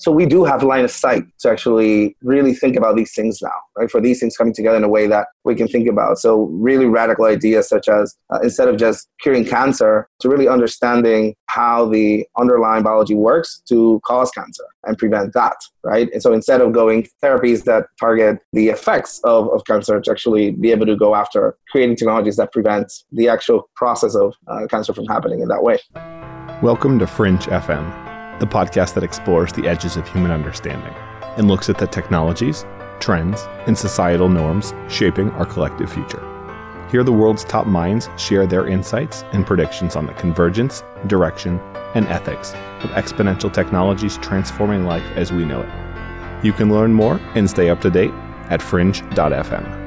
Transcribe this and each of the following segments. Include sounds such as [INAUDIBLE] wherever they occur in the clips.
So we do have line of sight to actually really think about these things now, right? For these things coming together in a way that we can think about. So really radical ideas such as uh, instead of just curing cancer, to really understanding how the underlying biology works to cause cancer and prevent that, right? And so instead of going therapies that target the effects of, of cancer, to actually be able to go after creating technologies that prevent the actual process of uh, cancer from happening in that way. Welcome to Fringe FM, the podcast that explores the edges of human understanding and looks at the technologies, trends, and societal norms shaping our collective future. Here, the world's top minds share their insights and predictions on the convergence, direction, and ethics of exponential technologies transforming life as we know it. You can learn more and stay up to date at fringe.fm.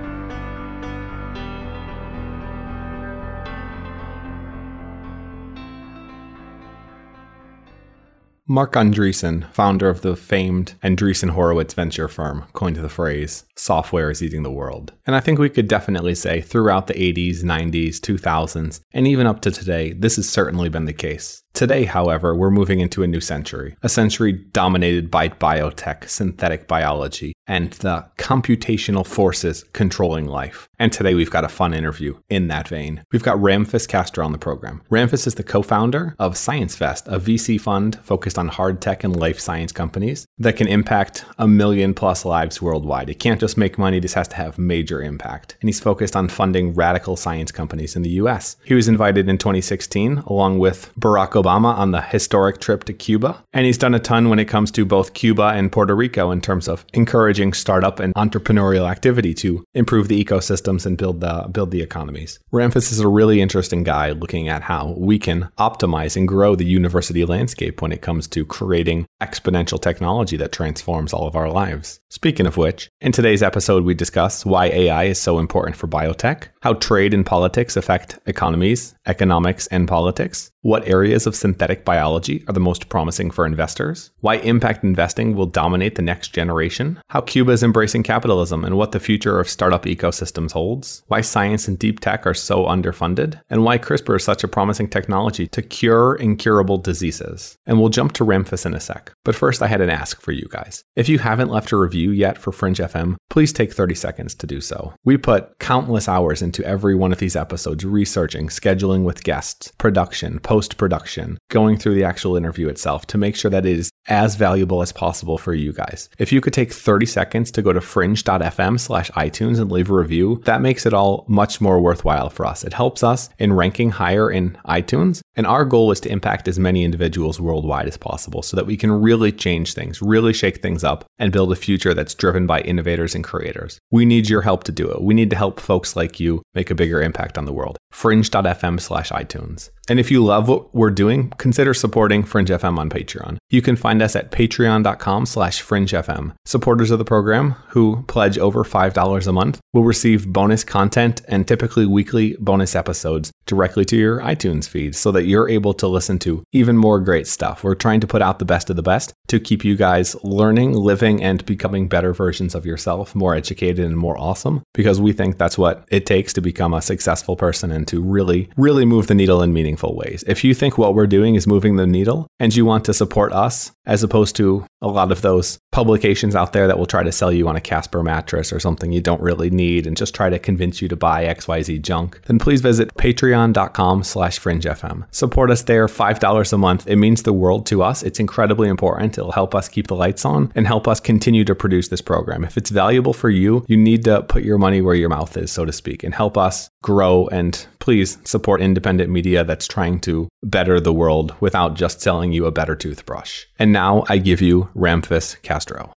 Marc Andreessen, founder of the famed Andreessen Horowitz venture firm, coined the phrase, software is eating the world. And I think we could definitely say throughout the 80s, 90s, 2000s, and even up to today, this has certainly been the case. Today, however, we're moving into a new century, a century dominated by biotech, synthetic biology, and the computational forces controlling life. And today we've got a fun interview in that vein. We've got Ramphis Castro on the program. Ramphis is the co-founder of ScienceVest, a VC fund focused on hard tech and life science companies that can impact a million plus lives worldwide. It can't just make money, this has to have major impact. And he's focused on funding radical science companies in the US. He was invited in 2016 along with Barack Obama on the historic trip to Cuba. And he's done a ton when it comes to both Cuba and Puerto Rico in terms of encouraging startup and entrepreneurial activity to improve the ecosystems and build the build the economies. Ramphis is a really interesting guy looking at how we can optimize and grow the university landscape when it comes to creating exponential technology that transforms all of our lives. Speaking of which, in today's episode we discuss why AI is so important for biotech, how trade and politics affect economies, economics, and politics, what areas of synthetic biology are the most promising for investors, why impact investing will dominate the next generation, how Cuba is embracing capitalism and what the future of startup ecosystems holds, why science and deep tech are so underfunded, and why CRISPR is such a promising technology to cure incurable diseases. And we'll jump to Ramphis in a sec. But first, I had an ask for you guys. If you haven't left a review yet for Fringe FM, please take 30 seconds to do so. We put countless hours into every one of these episodes researching, scheduling with guests, production, post production, going through the actual interview itself to make sure that it is as valuable as possible for you guys. If you could take 30 seconds to go to fringe.fm slash iTunes and leave a review, that makes it all much more worthwhile for us. It helps us in ranking higher in iTunes. And our goal is to impact as many individuals worldwide as possible so that we can really change things, really shake things up, and build a future that's driven by innovators and creators. We need your help to do it. We need to help folks like you make a bigger impact on the world. Fringe.fm slash iTunes. And if you love what we're doing, consider supporting Fringe FM on Patreon. You can find us at patreon.com slash fringefm. Supporters of the program who pledge over $5 a month will receive bonus content and typically weekly bonus episodes directly to your iTunes feed so that you're able to listen to even more great stuff. We're trying to put out the best of the best to keep you guys learning, living, and becoming better versions of yourself, more educated and more awesome, because we think that's what it takes to become a successful person and to really, really move the needle in meaningful ways. If you think what we're doing is moving the needle and you want to support us, as opposed to a lot of those publications out there that will try to sell you on a Casper mattress or something you don't really need and just try to convince you to buy XYZ junk, then please visit patreon.com slash fringefm. Support us there, $5 a month. It means the world to us. It's incredibly important. It'll help us keep the lights on and help us continue to produce this program. If it's valuable for you, you need to put your money where your mouth is, so to speak, and help us grow and please support independent media that's trying to better the world without just selling you a better toothbrush. And now I give you Ramphis Castro.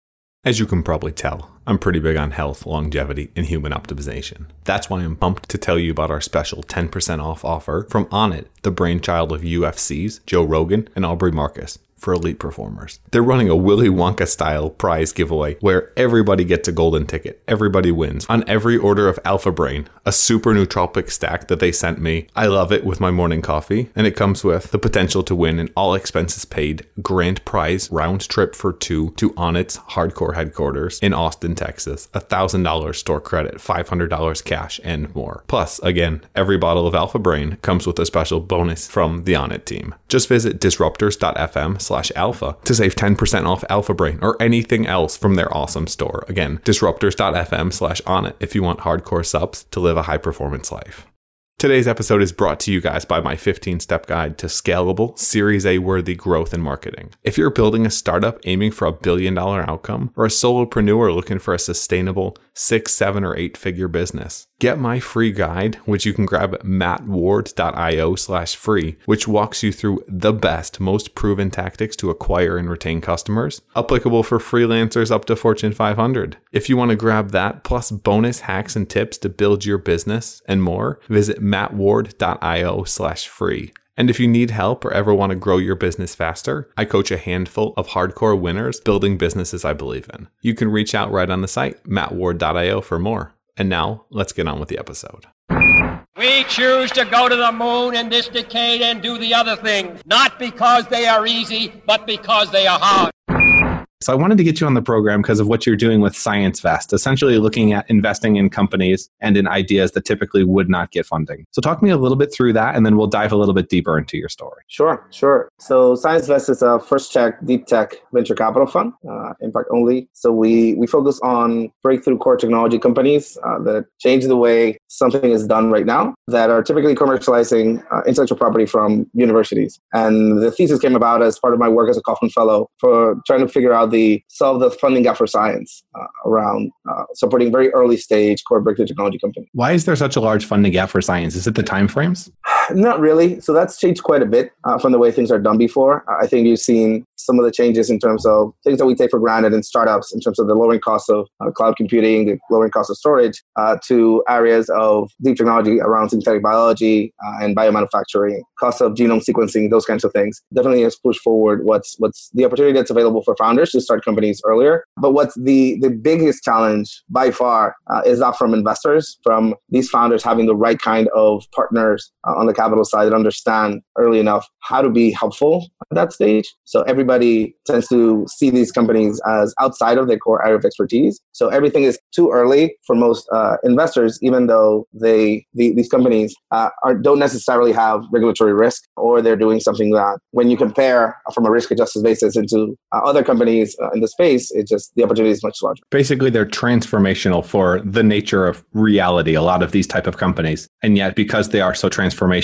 As you can probably tell, I'm pretty big on health, longevity, and human optimization. That's why I'm pumped to tell you about our special 10% off offer from Onnit, the brainchild of UFC's Joe Rogan and Aubrey Marcus for elite performers. They're running a Willy Wonka style prize giveaway where everybody gets a golden ticket. Everybody wins on every order of Alpha Brain, a super nootropic stack that they sent me. I love it with my morning coffee, and it comes with the potential to win an all expenses paid grand prize round trip for two to Onnit's hardcore headquarters in Austin, Texas, $1,000 store credit, $500 cash, and more. Plus, again, every bottle of Alpha Brain comes with a special bonus from the Onnit team. Just visit disruptors.fm slash alpha to save 10% off Alpha Brain or anything else from their awesome store. Again, disruptors.fm slash onnit if you want hardcore subs to live a high performance life. Today's episode is brought to you guys by my 15 step guide to scalable, Series A worthy growth and marketing. If you're building a startup aiming for a billion dollar outcome or a solopreneur looking for a sustainable six, seven, or eight figure business, get my free guide, which you can grab at mattward.io slash free, which walks you through the best, most proven tactics to acquire and retain customers, applicable for freelancers up to Fortune 500. If you want to grab that, plus bonus hacks and tips to build your business and more, visit mattward.io slash free. And if you need help or ever want to grow your business faster, I coach a handful of hardcore winners building businesses I believe in. You can reach out right on the site, mattward.io for more. And now, let's get on with the episode. We choose to go to the moon in this decade and do the other things, not because they are easy, but because they are hard. So I wanted to get you on the program because of what you're doing with ScienceVest, essentially looking at investing in companies and in ideas that typically would not get funding. So talk me a little bit through that, and then we'll dive a little bit deeper into your story. Sure, sure. So ScienceVest is a first check deep tech venture capital fund, uh, impact only. So we we focus on breakthrough core technology companies uh, that change the way something is done right now that are typically commercializing uh, intellectual property from universities. And the thesis came about as part of my work as a Kauffman Fellow for trying to figure out the solve the funding gap for science uh, around uh, supporting very early stage core breakthrough technology companies. Why is there such a large funding gap for science? Is it the timeframes? [SIGHS] [SIGHS] Not really. So that's changed quite a bit uh, from the way things are done before. I think you've seen some of the changes in terms of things that we take for granted in startups, in terms of the lowering cost of uh, cloud computing, the lowering cost of storage, uh, to areas of deep technology around synthetic biology uh, and biomanufacturing, cost of genome sequencing, those kinds of things. Definitely has pushed forward what's what's the opportunity that's available for founders to start companies earlier. But what's the the biggest challenge by far uh, is that from investors, from these founders having the right kind of partners uh, on the capital side that understand early enough how to be helpful at that stage. So everybody tends to see these companies as outside of their core area of expertise. So everything is too early for most uh, investors, even though they the, these companies uh, are, don't necessarily have regulatory risk, or they're doing something that, when you compare from a risk-adjusted basis into uh, other companies uh, in the space, it just the opportunity is much larger. Basically, they're transformational for the nature of reality. A lot of these type of companies, and yet because they are so transformational,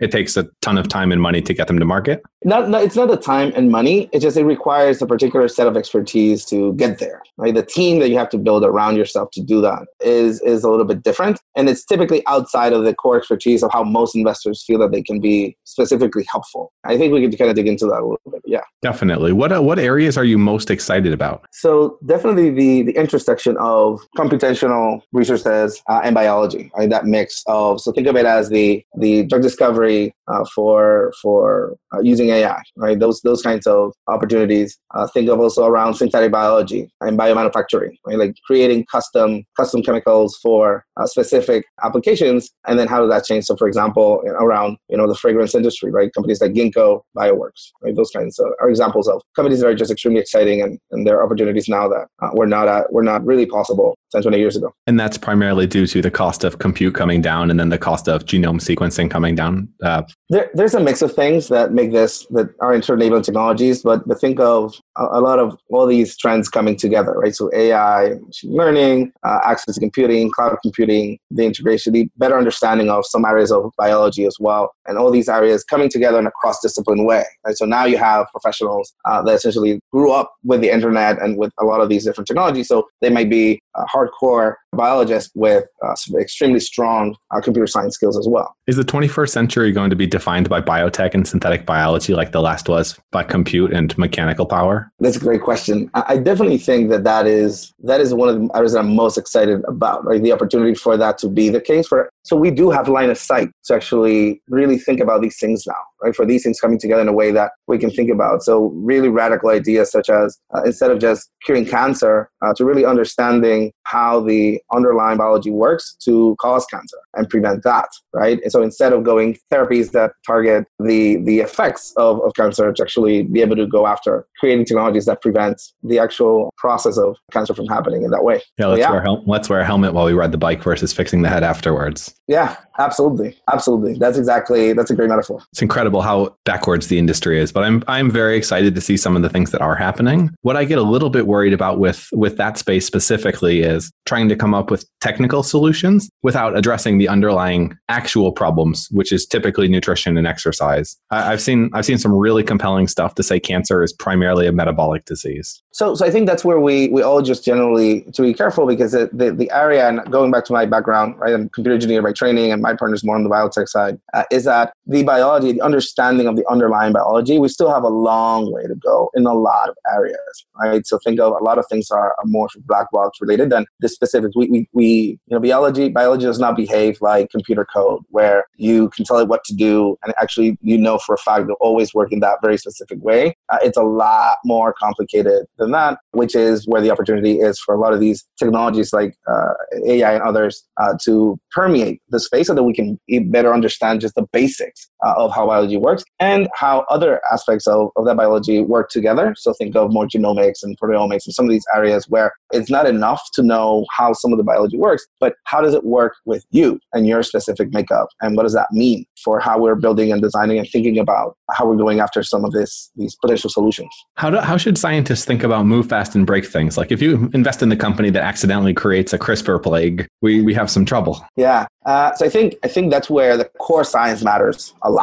it takes a ton of time and money to get them to market. Not, it's not the time and money. It just it requires a particular set of expertise to get there. Right, the team that you have to build around yourself to do that is is a little bit different, and it's typically outside of the core expertise of how most investors feel that they can be specifically helpful. I think we can kind of dig into that a little bit. Yeah, definitely. What uh, what areas are you most excited about? So definitely the the intersection of computational researches uh, and biology. Right, that mix of so think of it as the the drug discovery uh, for for uh, using AI. Right, those those kinds of opportunities. Uh, think of also around synthetic biology and biomanufacturing. Right, like creating custom custom chemicals for uh, specific applications, and then how does that change? So, for example, around you know the fragrance industry, right? Companies like Ginkgo, Bioworks, right? Those kinds of, are examples of companies that are just extremely exciting, and, and there are opportunities now that uh, were not at, were not really possible 10, 20 years ago. And that's primarily due to the cost of compute coming down, and then the cost of genome sequencing coming down. Uh, there, there's a mix of things that make this that are internet-enabling technologies, but, but think of a, a, lot of all these trends coming together, right? So AI, machine learning, uh, access to computing, cloud computing, the integration, the better understanding of some areas of biology as well, and all these areas coming together in a cross-discipline way. Right? So now you have professionals uh, that essentially grew up with the internet and with a lot of these different technologies. So they might be uh, hardcore biologists with uh, extremely strong uh, computer science skills as well. Is the 21st century going to be defined by biotech and synthetic biology like the last was by compute and mechanical power? That's a great question. I definitely think that that is that is one of the areas that I'm most excited about. Right, the opportunity for that to be the case. For so we do have line of sight to actually really think about these things now. Right, for these things coming together in a way that we can think about. So really radical ideas such as uh, instead of just curing cancer, uh, to really understanding how the underlying biology works to cause cancer and prevent that, right? And so instead of going therapies that target the the effects of, of cancer, to actually be able to go after creating technologies that prevent the actual process of cancer from happening in that way. Yeah, let's, so, yeah. Wear, hel- let's wear a helmet while we ride the bike versus fixing the head afterwards. Yeah, absolutely, absolutely. That's exactly that's a great metaphor. It's incredible how backwards the industry is, but I'm I'm very excited to see some of the things that are happening. What I get a little bit worried about with with that space specifically is trying to come up with technical solutions without addressing the underlying actual problems, which is typically nutrition and exercise. I, I've seen I've seen some really compelling stuff to say cancer is primarily a metabolic disease. So, so I think that's where we, we all just generally to be careful because the, the, the area and going back to my background, right, I'm computer engineer by training and my partner's more on the biotech side, uh, is that the biology, the understanding of the underlying biology, we still have a long way to go in a lot of areas, right? So think of a lot of things are more black box related than the specifics. We, we, we, you know, biology, biology does not behave like computer code where you can tell it what to do and actually you know for a fact it'll always work in that very specific way. Uh, it's a lot more complicated than that, which is where the opportunity is for a lot of these technologies like uh, AI and others uh, to permeate the space so that we can better understand just the basics uh, of how biology works and how other aspects of, of that biology work together. So think of more genomics and proteomics and some of these areas where it's not enough to know how some of the biology works, but how does it work with you and your specific makeup? And what does that mean for how we're building and designing and thinking about how we're going after some of this, these potential solutions? How, do, how should scientists think about move fast and break things? Like if you invest in the company that accidentally creates a CRISPR plague, we, we have some trouble. Yeah. Uh, so I think I think that's where the core science matters a lot,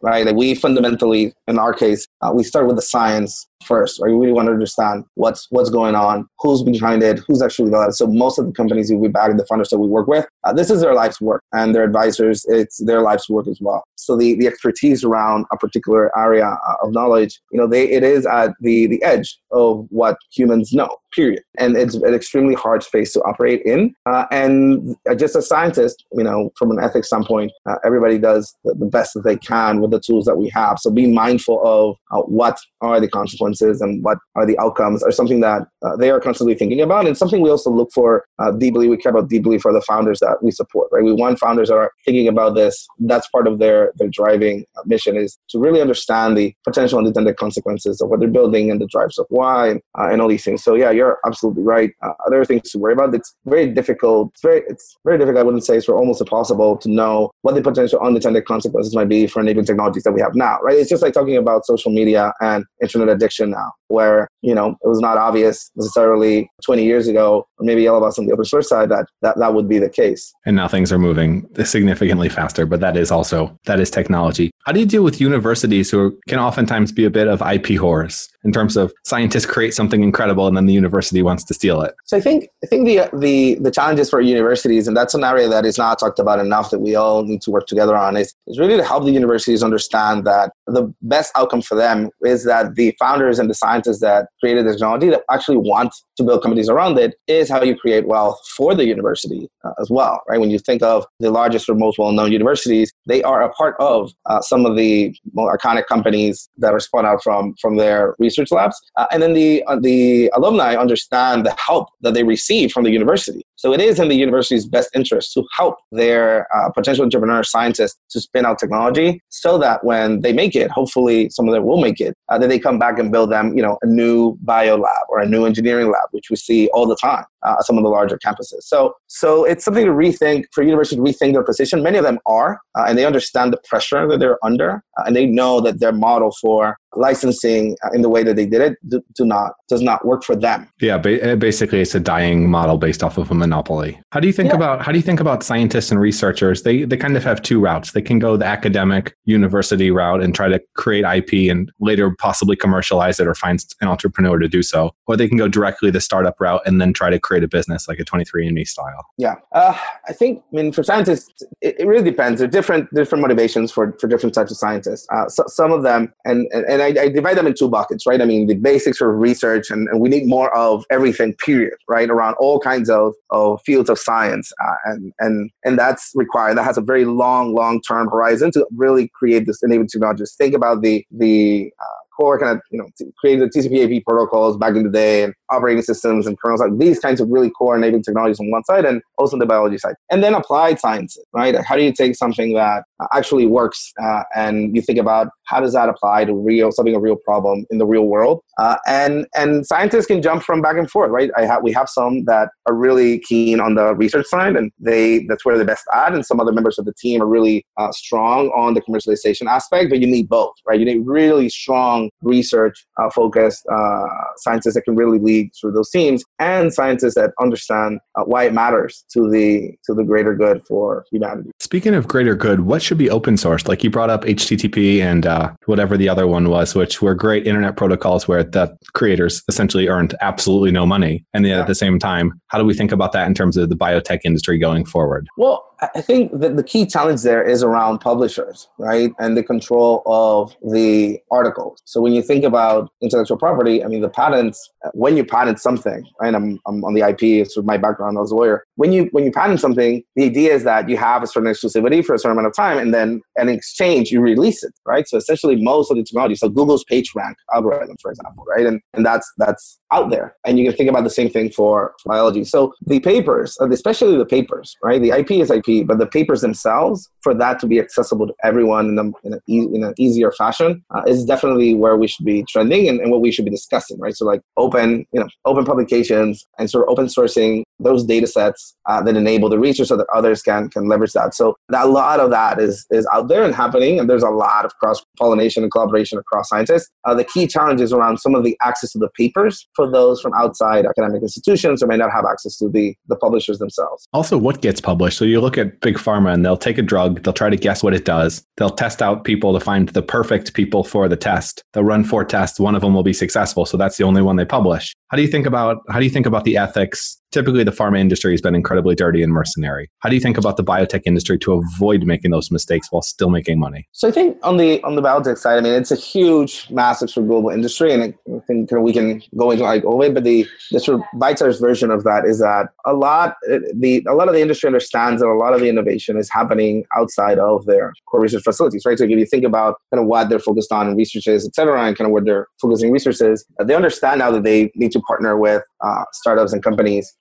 right? Like we fundamentally, in our case, uh, we start with the science first, right? We really want to understand what's what's going on, who's behind it, who's actually developed. So most of the companies we back, the funders that we work with, uh, this is their life's work, and their advisors, it's their life's work as well. So the, the expertise around a particular area uh, of knowledge, you know, they it is at the the edge of what humans know. Period. And it's an extremely hard space to operate in. Uh, and just as scientists, you know, from an ethics standpoint, uh, everybody does the, the, best that they can with the tools that we have. So be mindful of uh, what are the consequences and what are the outcomes are something that uh, they are constantly thinking about and something we also look for uh, deeply. We care about deeply for the founders that we support, right? We want founders that are thinking about this. That's part of their, their driving uh, mission is to really understand the potential unintended consequences of what they're building and the drives of why and, and all these things. So yeah, you're absolutely right. Uh, other things to worry about. It's very difficult. It's very, it's very difficult. I wouldn't say it's almost impossible to know what the potential unintended consequences might be for enabling technologies that we have now, right? It's just like talking about social media and internet addiction now, where, you know, it was not obvious necessarily 20 years ago, or maybe all of us on the open source side that, that that would be the case. And now things are moving significantly faster, but that is also, that is technology. How do you deal with universities who can oftentimes be a bit of IP whores in terms of scientists create something incredible and then the university wants to steal it? So I think I think the the the challenges for universities, and that's an area that is not talked about enough that we all need to work together on, is, is really to help the universities understand that the best outcome for them is that the founders and the scientists that created the technology that actually want to build companies around it is how you create wealth for the university uh, as well, right? When you think of the largest or most well-known universities, they are a part of uh, some of the more iconic companies that are spun out from from their research labs, uh, and then the uh, the alumni understand the help that they receive from the university. So it is in the university's best interest to help their uh, potential entrepreneur scientists to spin out technology, so that when they make it, hopefully some of them will make it, uh, then they come back and build them, you know, a new bio lab or a new engineering lab, which we see all the time uh, some of the larger campuses. So, so it's something to rethink for universities to rethink their position. Many of them are, uh, and they understand the pressure that they're under, uh, and they know that their model for licensing uh, in the way that they did it do, do not does not work for them. Yeah, ba- basically, it's a dying model based off of a monopoly. How do you think yeah. about how do you think about scientists and researchers? They they kind of have two routes. They can go the academic university route and try to create IP and later possibly commercialize it or find an entrepreneur to do so, or they can go directly the startup route and then try to create a business like a 23andMe style? Yeah, uh, I think, I mean, for scientists, it, it, really depends. There are different, different motivations for, for different types of scientists. Uh, so, some of them, and, and, I, I, divide them in two buckets, right? I mean, the basics of research, and, and we need more of everything, period, right? Around all kinds of, of fields of science. Uh, and, and, and that's required. That has a very long, long term horizon to really create this enabling technologies. Think about the, the, uh, core kind of you know created the TCP/IP protocols back in the day, and operating systems and kernels, like these kinds of really core enabling technologies on one side and also the biology side. And then applied sciences, right? How do you take something that actually works uh, and you think about how does that apply to real something a real problem in the real world? Uh, and and scientists can jump from back and forth, right? I have we have some that are really keen on the research side and they that's where they're best at, and some other members of the team are really uh, strong on the commercialization aspect. But you need both, right? You need really strong research uh, focused uh, scientists that can really lead through those teams, and scientists that understand uh, why it matters to the to the greater good for humanity. Speaking of greater good, what should be open sourced? Like you brought up HTTP and uh, whatever the other one was, which were great internet protocols where the creators essentially earned absolutely no money, and yet yeah. at the same time, how do we think about that in terms of the biotech industry going forward? Well, I think that the key challenge there is around publishers, right? And the control of the articles. So when you think about intellectual property, I mean, the patents, when you patent something, right? I'm, I'm on the IP, it's my background as a lawyer. When you, when you patent something, the idea is that you have a certain exclusivity for a certain amount of time and then in exchange, you release it, right? So essentially most of the technology, so Google's PageRank algorithm, for example, right? And, and that's, that's out there. And you can think about the same thing for biology. So the papers, uh, especially the papers, right? The IP is IP but the papers themselves, for that to be accessible to everyone in, a, in, a, in an easier fashion, uh, is definitely where we should be trending and, and what we should be discussing, right? So like open, you know, open publications and sort of open sourcing those data sets uh, that enable the research so that others can can leverage that. So that, a lot of that is is out there and happening, and there's a lot of cross pollination and collaboration across scientists. Uh, the key challenge is around some of the access to the papers for those from outside academic institutions or may not have access to the the publishers themselves. Also, what gets published? So you look at big pharma, and they'll take a drug, they'll try to guess what it does, they'll test out people to find the perfect people for the test. They'll run four tests, one of them will be successful, so that's the only one they publish. How do you think about how do you think about the ethics typically the pharma industry has been incredibly dirty and mercenary. How do you think about the biotech industry to avoid making those mistakes while still making money? So I think on the on the biotech side, I mean it's a huge, massive sort of global industry, and I think we can go into like it. But the the sort of bite-sized version of that is that a lot the a lot of the industry understands that a lot of the innovation is happening outside of their core research facilities, right? So if you think about kind of what they're focused on in researches, et cetera, and kind of where they're focusing researches, they understand now that they need to partner with uh, startups and companies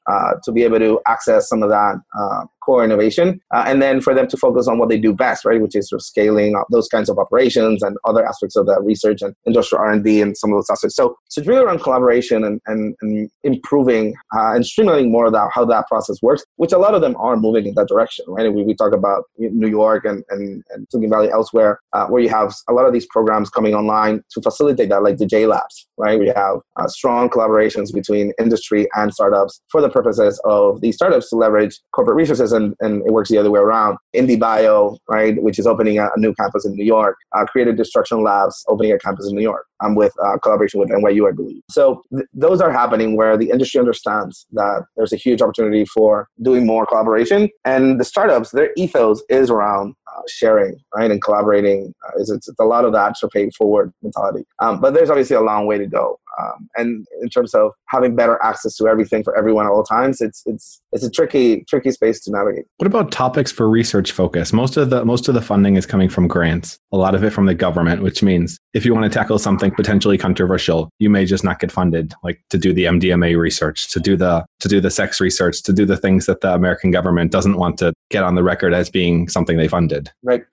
to be able to access some of that uh, core innovation, uh, and then for them to focus on what they do best, right, which is sort of scaling up those kinds of operations and other aspects of that research and industrial R and and some of those aspects. So, so it's really around collaboration and, and, and improving uh, and streamlining more about how that process works, which a lot of them are moving in that direction, right? We, we talk about New York and, and, and Silicon Valley elsewhere, uh, where you have a lot of these programs coming online to facilitate that, like the J Labs, right? We have uh, strong collaborations between industry and startups for the purposes of these startups to leverage corporate resources and, and it works the other way around. IndieBio, right, which is opening a, new campus in New York, uh, Creative Destruction Labs opening a campus in New York I'm um, with uh, collaboration with NYU, I believe. So th- those are happening where the industry understands that there's a huge opportunity for doing more collaboration. And the startups, their ethos is around uh, sharing, right, and collaborating. Uh, it's, it's, a lot of that sort of pay forward mentality. Um, but there's obviously a long way to go. Um, and in terms of having better access to everything for everyone at all times, it's it's it's a tricky tricky space to navigate. What about topics for research focus? Most of the most of the funding is coming from grants. A lot of it from the government, which means if you want to tackle something potentially controversial, you may just not get funded, like to do the MDMA research, to do the to do the sex research, to do the things that the American government doesn't want to get on the record as being something they funded. Right.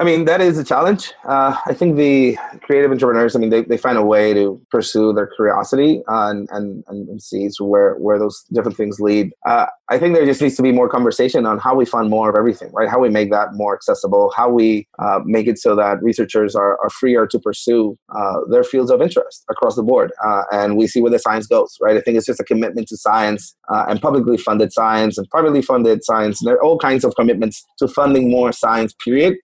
I mean, that is a challenge. Uh, I think the creative entrepreneurs, I mean, they, they find a way to pursue their curiosity uh, and, and, and see where, where those different things lead. Uh, I think there just needs to be more conversation on how we fund more of everything, right? How we make that more accessible, how we uh, make it so that researchers are, are freer to pursue uh, their fields of interest across the board. Uh, and we see where the science goes, right? I think it's just a commitment to science and publicly funded science and privately funded science. And there are all kinds of commitments to funding more science, period,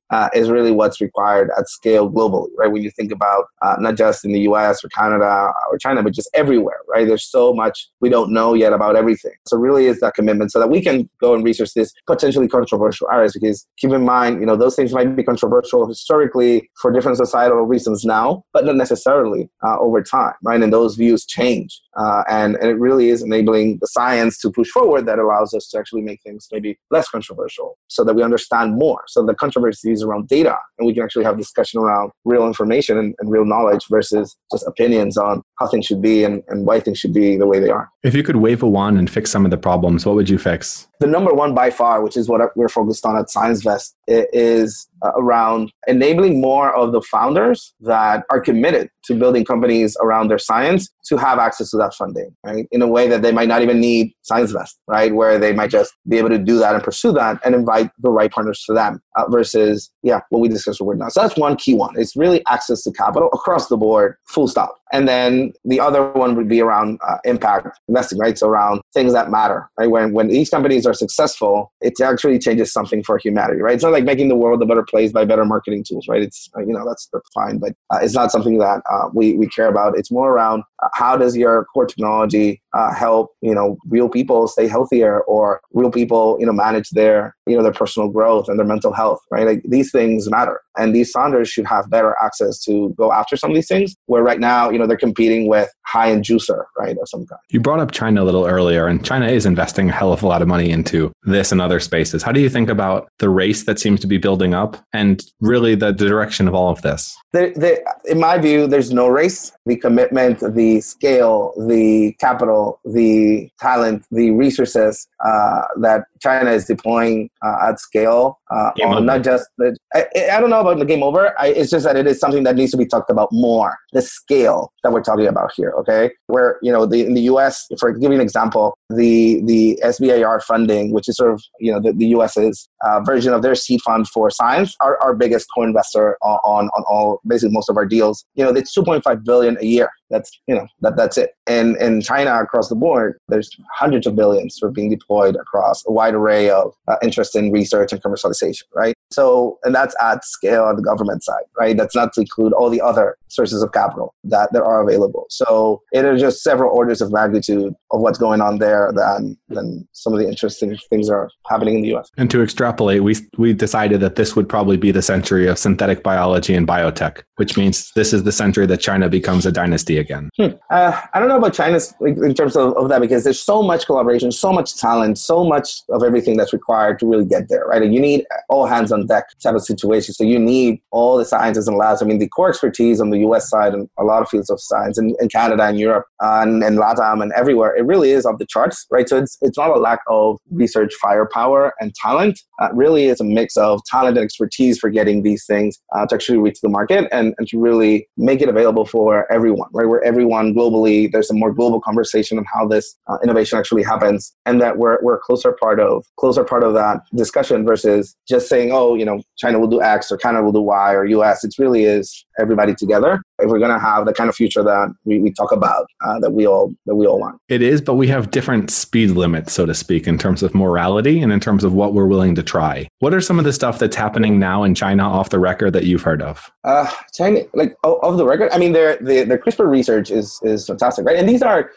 is really what's required at scale globally, right? When you think about uh, not just in the US or Canada or China, but just everywhere, right? There's so much we don't know yet about everything. So really is that commitment so that we can go and research this potentially controversial areas because keep in mind, you know, those things might be controversial historically for different societal reasons now, but not necessarily uh, over time, right? And those views change. Uh, and, and it really is enabling the science to push forward that allows us to actually make things maybe less controversial so that we understand more. So the controversy is around data and we can actually have discussion around real information and, and real knowledge versus just opinions on how things should be and, and why things should be the way they are. If you could wave a wand and fix some of the problems, what would you fix? The number one by far, which is what we're focused on at ScienceVest, is uh, around enabling more of the founders that are committed to building companies around their science to have access to that funding, right? In a way that they might not even need ScienceVest, right? Where they might just be able to do that and pursue that and invite the right partners for them uh, versus, yeah, what we discussed with now. So that's one key one. It's really access to capital across the board, full stop. And then the other one would be around uh, impact investing, right? So around things that matter, right? When, when these companies are successful, it actually changes something for humanity, right? It's not like making the world a better place by better marketing tools, right? It's, you know, that's, fine, but uh, it's not something that uh, we, we care about. It's more around how does your core technology uh, help, you know, real people stay healthier or real people, you know, manage their, you know, their personal growth and their mental health, right? Like these things matter. And these founders should have better access to go after some of these things where right now, you know, they're competing with high end juicer, right, of some kind. You brought up China a little earlier, and China is investing a hell of a lot of money into this and other spaces. How do you think about the race that seems to be building up and really the, the direction of all of this? In my view, there's no race. The commitment, the scale, the capital, the talent, the resources uh, that China is deploying uh, at scale uh, on not just the, I, I, don't know about the game over. I, it's just that it is something that needs to be talked about more. The scale that we're talking about here, okay? Where you know the in the U.S. For giving an example, the the SBIR funding, which is sort of you know the, the U.S.'s uh, version of their seed fund for science, our, our biggest co-investor on, on on all basically most of our deals. You know, it's 2.5 billion a year that's you know that that's it. And in china across the board there's hundreds of billions for being deployed across a wide array of uh, interest in research and commercialization right? So and that's at scale on the government side right? That's not to include all the other sources of capital that there are available. So it is just several orders of magnitude of what's going on there than than some of the interesting things are happening in the us and to extrapolate we we decided that this would probably be the century of synthetic biology and biotech which means this is the century that china becomes a dynasty again? Hmm. Uh, I don't know about China's in terms of, of, that because there's so much collaboration, so much talent, so much of everything that's required to really get there, right? And you need all hands on deck type of situation. So you need all the scientists and labs. I mean, the core expertise on the U.S. side and a lot of fields of science in, in Canada and Europe and, and LATAM and everywhere, it really is off the charts, right? So it's, it's not a lack of research firepower and talent. Uh, really is a mix of talent and expertise for getting these things uh, to actually reach the market and, and to really make it available for everyone, right? Where everyone globally, there's a more global conversation of how this uh, innovation actually happens, and that we're, we're a closer part of closer part of that discussion versus just saying, oh, you know, China will do X or Canada will do Y or US. It really is everybody together if we're going to have the kind of future that we, we talk about uh, that we all that we all want. It is but we have different speed limits so to speak in terms of morality and in terms of what we're willing to try. What are some of the stuff that's happening now in china off the record that you've heard of? Uh, china like off the record i mean their the, the crispr research is is fantastic right? And these are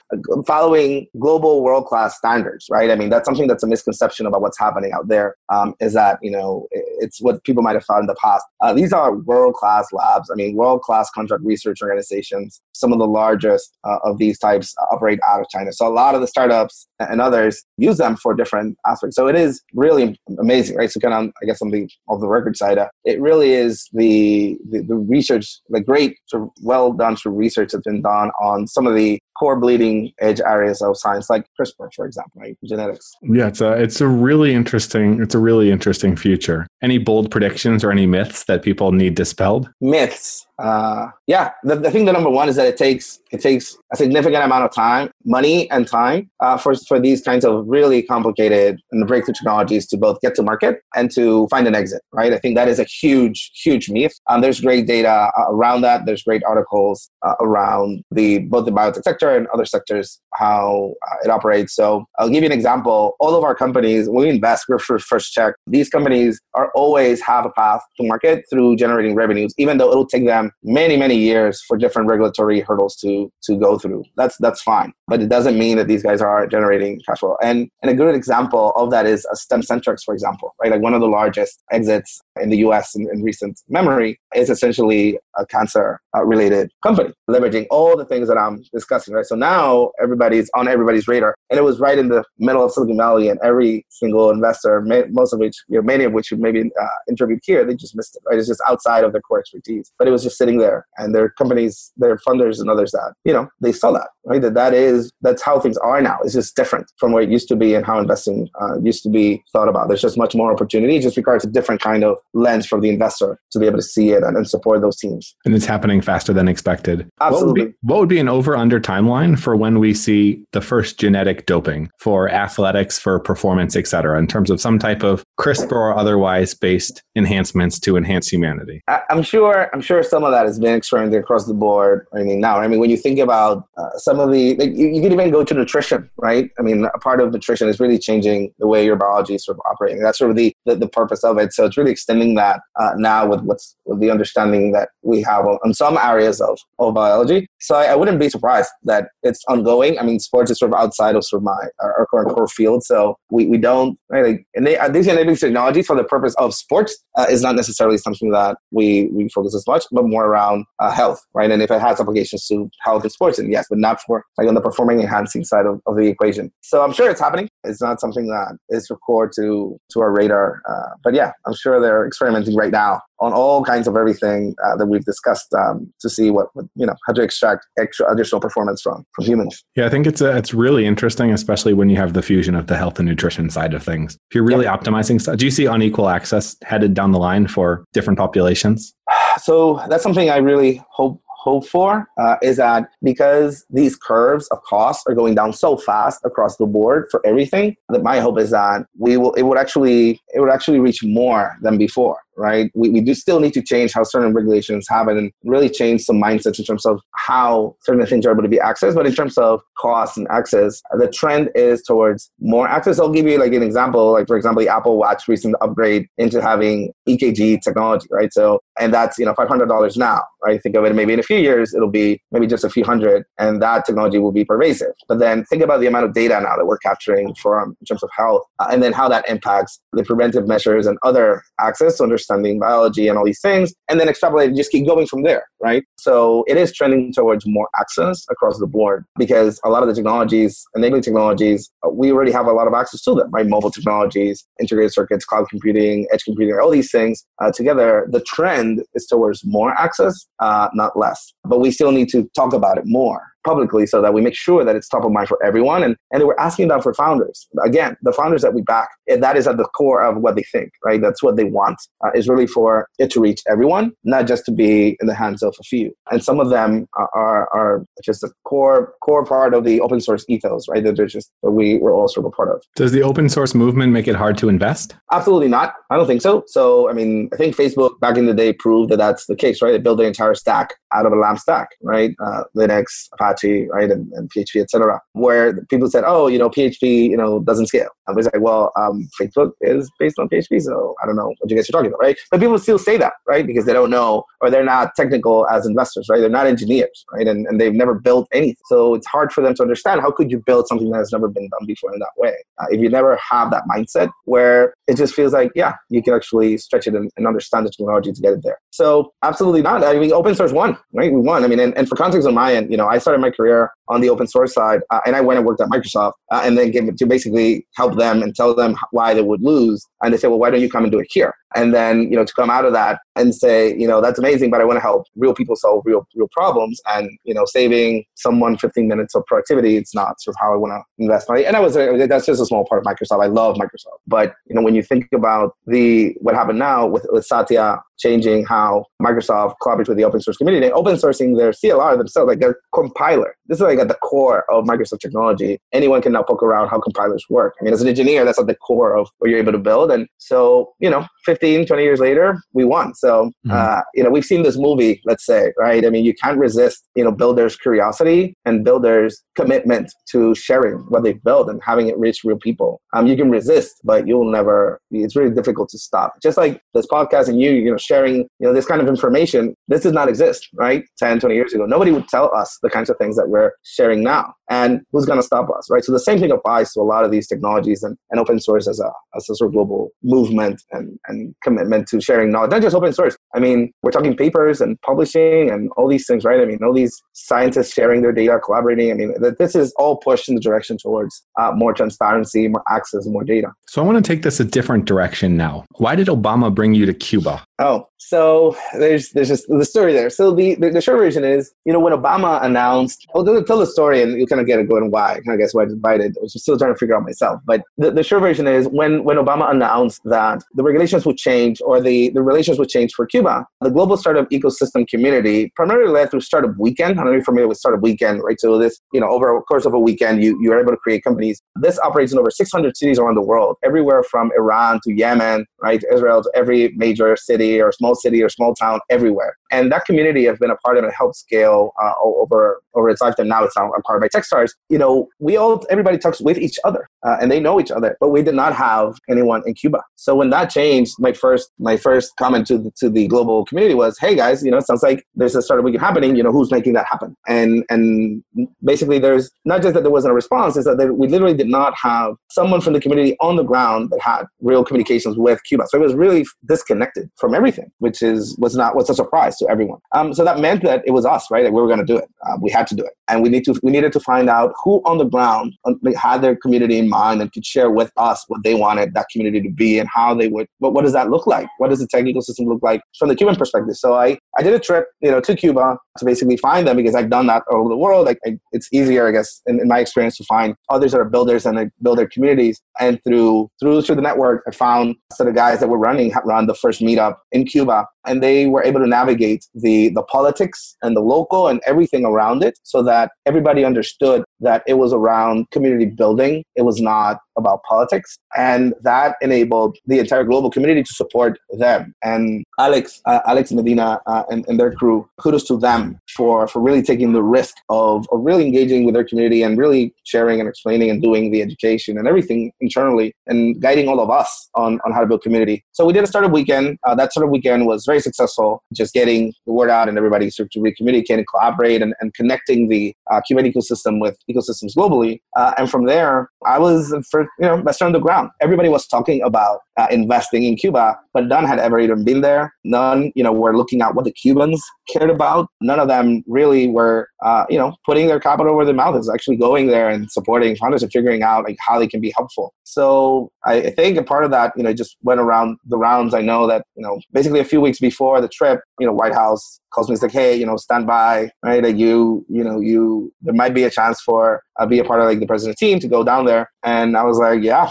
following global world class standards right? I mean that's something that's a misconception about what's happening out there. Um, is that you know it's what people might have thought in the past. Uh, these are world class labs. I mean world class contract research organizations. Some of the largest uh, of these types operate out of China. So a lot of the startups and others use them for different aspects. So it is really amazing, right? So kind of, I guess on the of the record side, uh, it really is the, the, the research, the great, sort of well done sort of research that's been done on some of the core bleeding edge areas of science, like CRISPR, for example, right? Genetics. Yeah, it's a it's a really interesting it's a really interesting future. Any bold predictions or any myths that people need dispelled? Myths uh, yeah, the, the thing, the number one is that it takes it takes a significant amount of time, money, and time uh, for for these kinds of really complicated and breakthrough technologies to both get to market and to find an exit. Right? I think that is a huge, huge myth. Um, there's great data uh, around that. There's great articles uh, around the both the biotech sector and other sectors how uh, it operates. So I'll give you an example. All of our companies, when we invest, we're first check. These companies are always have a path to market through generating revenues, even though it'll take them many many years for different regulatory hurdles to to go through. That's that's fine. But it doesn't mean that these guys are generating cash flow. And and a good example of that is a stemcentrx for example right? Like one of the largest exits in the us in, in recent memory is essentially a cancer uh, related company leveraging all the things that i'm discussing right? So now everybody's on everybody's radar. And it was right in the middle of silicon valley and every single investor most of which you know many of which maybe uh, interviewed here they just missed it right? It's just outside of their core expertise. But it was just sitting there and their companies their funders others and others that, you know, they saw that, right? That that is, that's how things are now. It's just different from where it used to be and how investing uh, used to be thought about. There's just much more opportunity. It just requires a different kind of lens for the investor to be able to see it and, and support those teams. And it's happening faster than expected. Absolutely. What would, be, what would be an over under timeline for when we see the first genetic doping for athletics, for performance, etc in terms of some type of CRISPR or otherwise based enhancements to enhance humanity? I, am sure. I'm sure some of that has been experimented across the board. I mean, now, I mean, when you think about uh, some of the, like, you, you can even go to nutrition, right? I mean, a part of nutrition is really changing the way your biology is sort of operating. That's sort of the, the, the purpose of it. So it's really extending that uh, now with what's with the understanding that we have on some areas of, of biology. So I, I, wouldn't be surprised that it's ongoing. I mean, sports is sort of outside of sort of my our, our current core field. So we, we don't right, like and they, uh, these enabling technologies for the purpose of sports uh, is not necessarily something that we we focus as much, but more around uh, health, right? And if it has applications to health and sports, and yes, but not for like on the performing enhancing side of, of the equation. So I'm sure it's happening. It's not something that is core to to our radar. Uh, but yeah, I'm sure they're experimenting right now on all kinds of everything uh, that we've discussed um, to see what, what, you know how to extract extra additional performance from from humans. Yeah, I think it's a, it's really interesting, especially when you have the fusion of the health and nutrition side of things. If you're really yeah. optimizing stuff, do you see unequal access headed down the line for different populations? [SIGHS] So that's something I really hope hope for uh, is that because these curves of costs are going down so fast across the board for everything, that my hope is that we will it would actually it would actually reach more than before right? We, we do still need to change how certain regulations happen and really change some mindsets in terms of how certain things are able to be accessed. But in terms of cost and access, the trend is towards more access. I'll give you like an example, like for example, the Apple Watch recent upgrade into having EKG technology, right? So, and that's, you know, $500 now, right? Think of it, maybe in a few years, it'll be maybe just a few hundred and that technology will be pervasive. But then think about the amount of data now that we're capturing from in terms of health uh, and then how that impacts the preventive measures and other access to understand understanding biology and all these things, and then extrapolate and just keep going from there, right? So it is trending towards more access across the board because a lot of the technologies, enabling technologies, uh, we already have a lot of access to them, right? Mobile technologies, integrated circuits, cloud computing, edge computing, all these things uh, together. The trend is towards more access, uh, not less. But we still need to talk about it more publicly so that we make sure that it's top of mind for everyone. And, and we're asking that for founders. Again, the founders that we back, that is at the core of what they think, right? That's what they want, uh, is really for it to reach everyone, not just to be in the hands of a few. And some of them are, are just a core core part of the open source ethos, right? That they're just that we, we're all sort of a part of. Does the open source movement make it hard to invest? Absolutely not. I don't think so. So, I mean, I think Facebook back in the day proved that that's the case, right? They built their entire stack out of a LAMP stack, right? Uh, Linux, Apache, Apache, right, and, and PHP, etc. Where people said, oh, you know, PHP, you know, doesn't scale. I was like, well, um, Facebook is based on PHP, so I don't know what you guys are talking about, right? But people still say that, right, because they don't know or they're not technical as investors, right? They're not engineers, right, and, and they've never built anything. So it's hard for them to understand how could you build something that has never been done before in that way uh, if you never have that mindset where it just feels like, yeah, you can actually stretch it and, and understand the technology to get it there. So absolutely not. I mean, open source won, right? We won. I mean, and, and for context on my end, you know, I started my career on the open source side, uh, and I went and worked at Microsoft, uh, and then gave it to basically help them and tell them why they would lose. And they said, well, why don't you come and do it here? And then, you know, to come out of that and say, you know, that's amazing, but I want to help real people solve real real problems, and you know, saving someone 15 minutes of productivity, it's not sort of how I want to invest money. And I was uh, that's just a small part of Microsoft. I love Microsoft, but you know, when you think about the what happened now with, with Satya changing how Microsoft collaborates with the open source community and open sourcing their CLR themselves, like their compiler. This is like at the core of Microsoft technology. Anyone can now poke around how compilers work. I mean, as an engineer, that's at the core of what you're able to build. And so, you know, 15, 20 years later, we won. So, mm-hmm. uh, you know, we've seen this movie, let's say, right? I mean, you can't resist, you know, builders' curiosity and builders' commitment to sharing what they've built and having it reach real people. Um, you can resist, but you'll never, it's really difficult to stop. Just like this podcast and you, you know, sharing you know this kind of information this did not exist right 10 20 years ago nobody would tell us the kinds of things that we're sharing now and who's going to stop us right so the same thing applies to a lot of these technologies and, and open source as a, as a sort of global movement and, and commitment to sharing knowledge not just open source. I mean we're talking papers and publishing and all these things right? I mean all these scientists sharing their data collaborating. I mean this is all pushed in the direction towards uh, more transparency more access more data. So i want to take this a different direction now. Why did obama bring you to cuba Oh, so there's there's just the story there. So the, the, the short version is, you know, when Obama announced, I'll tell the story and you kind of get it going why. I guess why I invited. I was still trying to figure out myself. But the, the short version is when when Obama announced that the regulations would change or the, the relations would change for Cuba, the global startup ecosystem community, primarily led through Startup Weekend. I don't know if you're familiar with Startup Weekend, right? So this, you know, over a course of a weekend, you you're able to create companies. This operates in over 600 cities around the world, everywhere from Iran to Yemen, right, Israel to every major city or small city or small town, everywhere. And that community has been a part of it, helped scale uh, over over its lifetime. Now it's now a part by TechStars. You know, we all everybody talks with each other, uh, and they know each other, but we did not have anyone in Cuba. So when that changed, my first my first comment to the, to the global community was, "Hey guys, you know, it sounds like there's a startup weekend happening. You know, who's making that happen?" And and basically, there's not just that there wasn't a response, is that there, we literally did not have someone from the community on the ground that had real communications with Cuba. So it was really disconnected from everything, which is was not was a surprise to everyone. Um, so that meant that it was us, right? That we were going to do it. Uh, we had to do it, and we need to we needed to find out who on the ground um, had their community in mind and could share with us what they wanted that community to be and how they would. But what does that look like? What does the technical system look like from the Cuban perspective? So I I did a trip, you know, to Cuba to basically find them because I've done that all over the world. Like it's easier, I guess, in, in my experience, to find others that are builders and they build their communities. And through through through the network, I found some of guys that were running run the first meetup in Cuba, and they were able to navigate the the politics and the local and everything around it, so that everybody understood that it was around community building. It was not about politics. And that enabled the entire global community to support them. And Alex, uh, Alex Medina uh, and, and, their crew, kudos to them for, for really taking the risk of, of really engaging with their community and really sharing and explaining and doing the education and everything internally and guiding all of us on, on how to build community. So we did a startup weekend. Uh, that startup weekend was very successful, just getting the word out and everybody sort of to re-communicate and collaborate and, and connecting the uh, Cuban ecosystem with ecosystems globally. Uh, and from there, I was for you know best on the ground. Everybody was talking about uh, investing in Cuba, but none had ever even been there. None, you know, were looking at what the Cubans cared about. None of them really were, uh, you know, putting their capital where their mouth is, actually going there and supporting founders and figuring out like how they can be helpful. So I think a part of that, you know, just went around the rounds. I know that, you know, basically a few weeks before the trip, you know, White House calls me, it's like, hey, you know, stand by, right? Like you, you know, you, there might be a chance for uh, be a part of like the president's team to go down there. And I was like, yeah,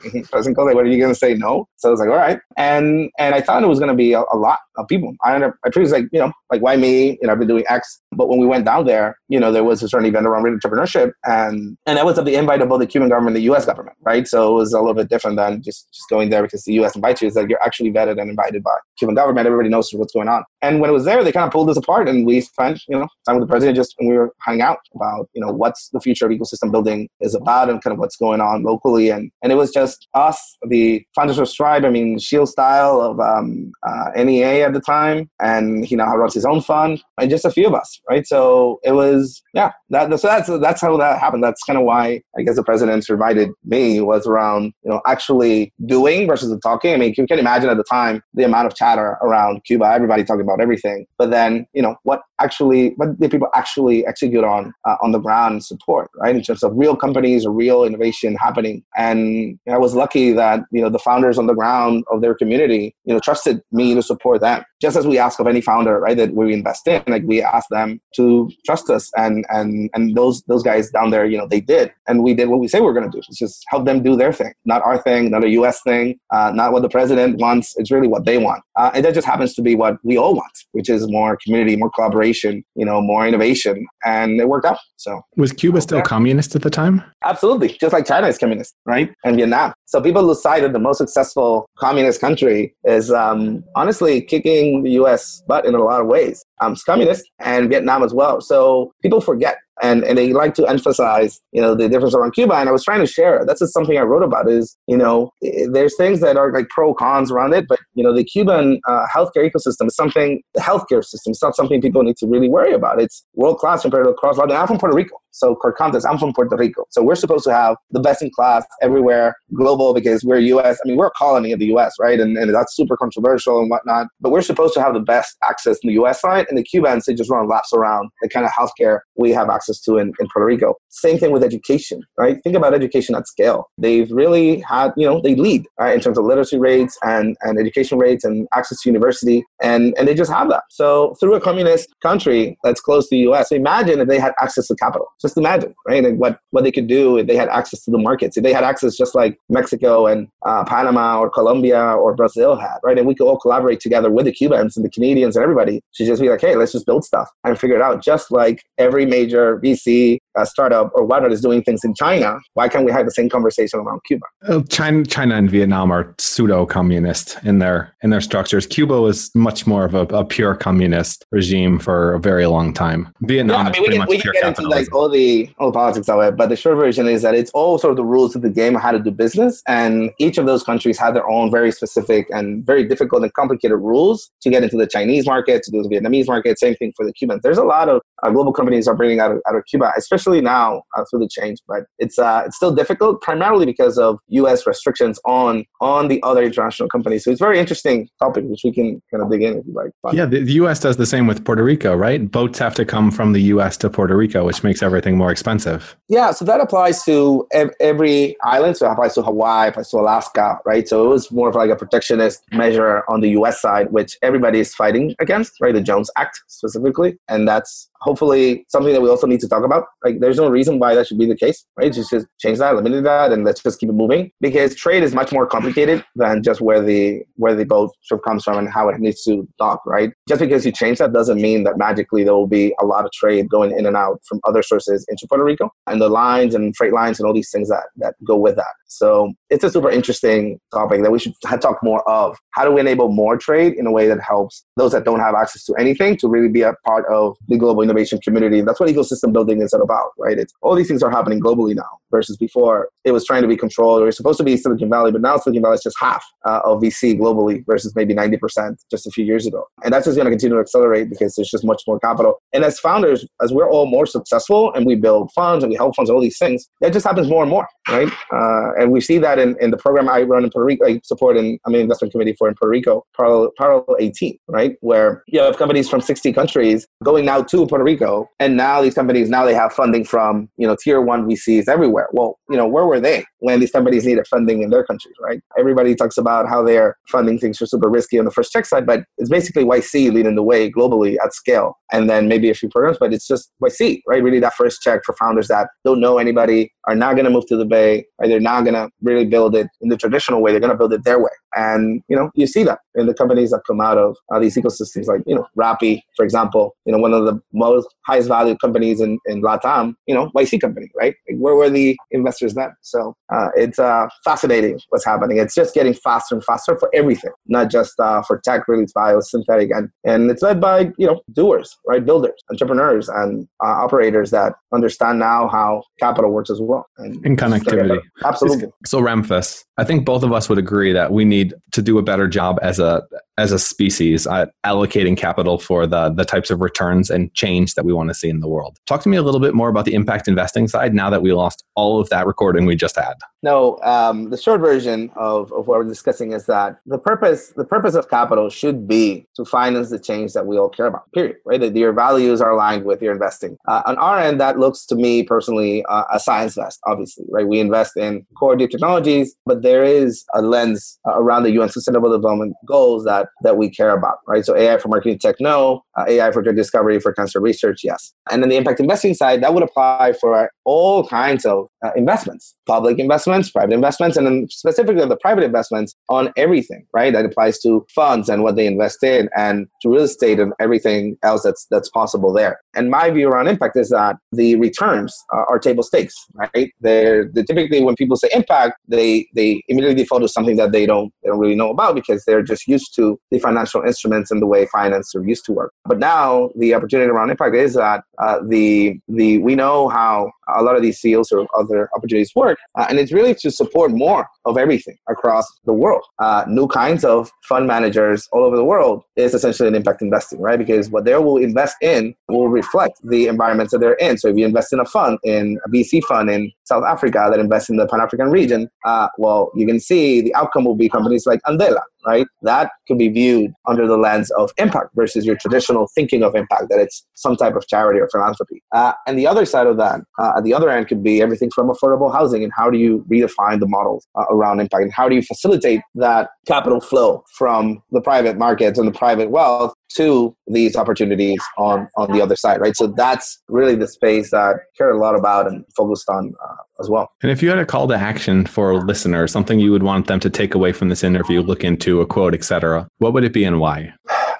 [LAUGHS] President Kobe, what are you going to say? No. So I was like, all right. And, and I thought it was going to be a, a, lot of people. I ended up, I was like, you know, like why me? You know, I've been doing X. But when we went down there, you know, there was a certain event around entrepreneurship and, and that was at the invite of both the Cuban government and the U.S. government, right? So it was a little bit different than just, just going there because the U.S. invites you. It's like you're actually vetted and invited by Cuban government. Everybody knows what's going on. And when it was there, they kind of pulled us apart and we spent, you know, time with the president just, and we were hanging out about, you know, what's the future of ecosystem building is about and kind of what's going on locally. And, and it was just us, the founders of Stripe, I mean, Shield Style of um, uh, NEA at the time, and he now runs his own fund, and just a few of us, right? So it was, yeah, that, so that's, that's how that happened. That's kind of why I guess the president invited me was around, you know, actually doing versus the talking. I mean, you can imagine at the time the amount of chatter around Cuba, everybody talking about everything. But then, you know, what actually, what did people actually execute on uh, on the ground support, right? In terms of real companies or real innovation happening. And I was lucky that, you know, the founders on the ground of their community, you know, trusted me to support them. Just as we ask of any founder, right, that we invest in, like we ask them to trust us. And and and those those guys down there, you know, they did. And we did what we say we are gonna do. It's just help them do their thing. Not our thing, not a US thing, uh, not what the president wants. It's really what they want. Uh, and that just happens to be what we all want, which is more community, more collaboration, you know, more innovation. And it worked out. So was Cuba still yeah. communist at the time? Absolutely. Just like China is communist, right? And Vietnam. So people lose sight that the most successful communist country is um, honestly kicking the US butt in a lot of ways. Um, it's communist and Vietnam as well. So people forget and, and they like to emphasize, you know, the difference around Cuba. And I was trying to share, that's just something I wrote about is, you know, there's things that are like pro cons around it, but, you know, the Cuban uh, healthcare ecosystem is something, the healthcare system is not something people need to really worry about. It's world class compared to across, the I'm from Puerto Rico. So Corcantes, I'm from Puerto Rico. So we're supposed to have the best in class everywhere, global, because we're U.S. I mean, we're a colony of the U.S., right? And, and that's super controversial and whatnot. But we're supposed to have the best access in the U.S. side, and the Cubans they just run laps around the kind of healthcare we have access access to in, in Puerto Rico. Same thing with education, right? Think about education at scale. They've really had, you know, they lead right, in terms of literacy rates and, and education rates and access to university, and, and they just have that. So through a communist country that's close to the US, imagine if they had access to capital. Just imagine, right? And what, what they could do if they had access to the markets, if they had access just like Mexico and uh, Panama or Colombia or Brazil had, right? And we could all collaborate together with the Cubans and the Canadians and everybody to just be like, hey, let's just build stuff and figure it out. Just like every major VC uh, startup or whatnot is doing things in China, why can't we have the same conversation around Cuba? China, China and Vietnam are pseudo communist in their in their structures. Cuba was much more of a, a, pure communist regime for a very long time. Vietnam, yeah, I mean, we can, we can get into like all the all the politics of it, but the short version is that it's all sort of the rules of the game, how to do business, and each of those countries have their own very specific and very difficult and complicated rules to get into the Chinese market, to do the Vietnamese market. Same thing for the Cubans. There's a lot of uh, global companies are bringing out of, out of Cuba, especially now uh, through the change. But it's uh, it's still difficult, primarily because of U.S. restrictions on on the other international companies. So it's a very interesting topic, which we can kind of dig in if you like. Fun. Yeah, the, the U.S. does the same with Puerto Rico, right? Boats have to come from the U.S. to Puerto Rico, which makes everything more expensive. Yeah, so that applies to every island. So it applies to Hawaii, applies to Alaska, right? So it was more of like a protectionist measure on the U.S. side, which everybody is fighting against, right? The Jones Act specifically, and that's hopefully something that we also need to talk about. Like, there's no reason why that should be the case, right? Just just change that, eliminate that, and let's just keep it moving. Because trade is much more complicated than just where the where the boat sort of comes from and how it needs to dock, right? Just because you change that doesn't mean that magically there will be a lot of trade going in and out from other sources into Puerto Rico and the lines and freight lines and all these things that that go with that. So it's a super interesting topic that we should talk more of. How do we enable more trade in a way that helps those that don't have access to anything to really be a part of the global innovation community? That's what ecosystem building is all about, right? It's all these things are happening globally now versus before it was trying to be controlled or it's supposed to be Silicon Valley, but now Silicon Valley is just half uh, of VC globally versus maybe 90% just a few years ago. And that's just going to continue to accelerate because there's just much more capital. And as founders, as we're all more successful and we build funds and we help funds, and all these things, that just happens more and more, right? Uh, and we see that in, in the program I run in Puerto Rico, I support in, I'm an investment committee for in Puerto Rico, Parallel, Parallel 18, right? Where you have companies from 60 countries going now to Puerto Rico. And now these companies, now they have funding from, you know, tier one VCs everywhere. Well, you know, where were they when these companies needed funding in their countries, right? Everybody talks about how they're funding things for super risky on the first check side, but it's basically YC leading the way globally at scale. And then maybe a few programs, but it's just YC, right? Really that first check for founders that don't know anybody, are not going to move to the Bay, right? They're not going to really build it in the traditional way. They're going to build it their way. And, you know, you see that in the companies that come out of uh, these ecosystems, like, you know, Rappi, for example, you know, one of the most highest value companies in, in LATAM, you know, YC company, right? Like, where were the investors then? So uh, it's uh, fascinating what's happening. It's just getting faster and faster for everything, not just uh, for tech, really, it's biosynthetic. And, and it's led by, you know, doers, right? Builders, entrepreneurs, and uh, operators that understand now how capital works as well. And, and connectivity. Absolutely. So, Ramphis, I think both of us would agree that we need to do a better job as a as a species at allocating capital for the the types of returns and change that we want to see in the world. Talk to me a little bit more about the impact investing side now that we lost all of that recording we just had. No, um, the short version of, of what we're discussing is that the purpose the purpose of capital should be to finance the change that we all care about. Period. Right? That your values are aligned with your investing. Uh, on our end, that looks to me personally uh, a ScienceVest. Obviously, right? We invest in core deep technologies, but there is a lens uh, around the UN Sustainable Development Goals that that we care about. Right? So AI for marketing tech, no. Uh, AI for drug discovery, for cancer research, yes. And then the impact investing side, that would apply for all kinds of uh, investments, public investments, private investments, and then specifically the private investments on everything, right? That applies to funds and what they invest in and to real estate and everything else that's, that's possible there. And my view around impact is that the returns uh, are table stakes, right? They're, they're, typically when people say impact, they, they immediately default to something that they don't, they don't really know about because they're just used to the financial instruments and the way finance are used to work. But now the opportunity around impact is that uh, the, the, we know how a lot of these seals or other opportunities work. Uh, and it's really to support more of everything across the world. Uh, new kinds of fund managers all over the world is essentially an impact investing, right? Because what they will invest in will reflect the environments that they're in. So if you invest in a fund, in a VC fund in South Africa that invests in the Pan African region, uh, well, you can see the outcome will be companies like Andela, right? That could be viewed under the lens of impact versus your traditional thinking of impact, that it's some type of charity or philanthropy. Uh, and the other side of that, uh, at the other end, could be everything from affordable housing and how do you redefine the models uh, around impact and how do you facilitate that capital flow from the private markets and the private wealth to these opportunities on on the other side right? So that's really the space that I care a lot about and focused on uh, as well. And if you had a call to action for a listener something you would want them to take away from this interview look into a quote etc what would it be and why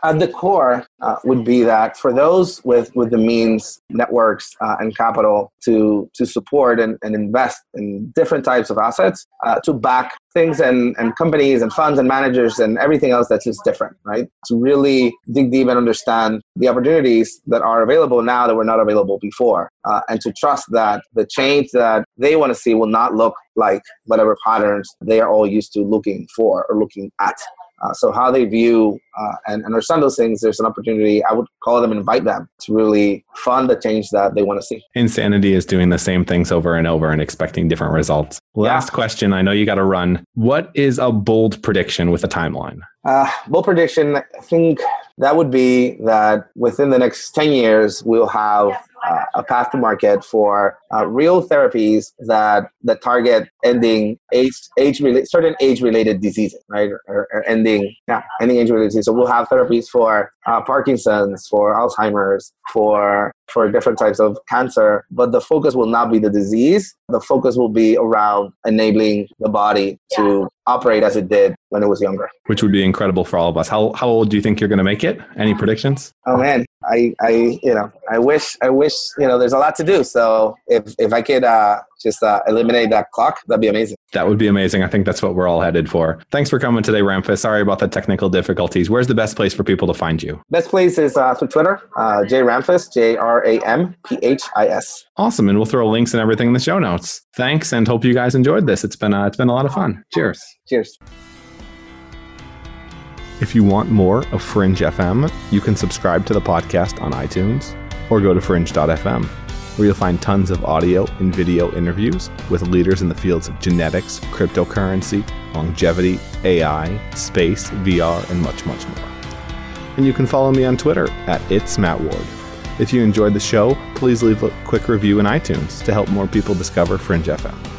at the core uh, would be that for those with, with the means, networks, uh, and capital to, to support and, and invest in different types of assets, uh, to back things and, and companies and funds and managers and everything else that's just different, right? To really dig deep and understand the opportunities that are available now that were not available before, uh, and to trust that the change that they want to see will not look like whatever patterns they are all used to looking for or looking at. Uh, so how they view uh, and understand those things, there's an opportunity. I would call them, invite them to really fund the change that they want to see. Insanity is doing the same things over and over and expecting different results. Last yeah. question. I know you got to run. What is a bold prediction with a timeline? Uh, bold prediction. I think that would be that within the next 10 years, we'll have uh, a path to market for uh, real therapies that that target ending age age related certain age related diseases, right? Or, or, ending yeah ending age related disease. So we'll have therapies for uh, Parkinson's, for Alzheimer's, for for different types of cancer, but the focus will not be the disease. The focus will be around enabling the body to operate as it did when it was younger. Which would be incredible for all of us. How how old do you think you're going to make it? Any predictions? Oh man, I I you know I wish I wish you know there's a lot to do. So if if I could uh, just uh, eliminate that clock, that'd be amazing. That would be amazing. I think that's what we're all headed for. Thanks for coming today, Ramphis. Sorry about the technical difficulties. Where's the best place for people to find you? Best place is uh, through Twitter, uh, J Ramphis, J R A M P H I S. Awesome, and we'll throw links and everything in the show notes. Thanks, and hope you guys enjoyed this. It's been uh, it's been a lot of fun. Cheers. Cheers. If you want more of Fringe FM, you can subscribe to the podcast on iTunes or go to fringe.fm where you'll find tons of audio and video interviews with leaders in the fields of genetics, cryptocurrency, longevity, AI, space, VR, and much, much more. And you can follow me on Twitter at It's Matt Ward. If you enjoyed the show, please leave a quick review in iTunes to help more people discover Fringe FM.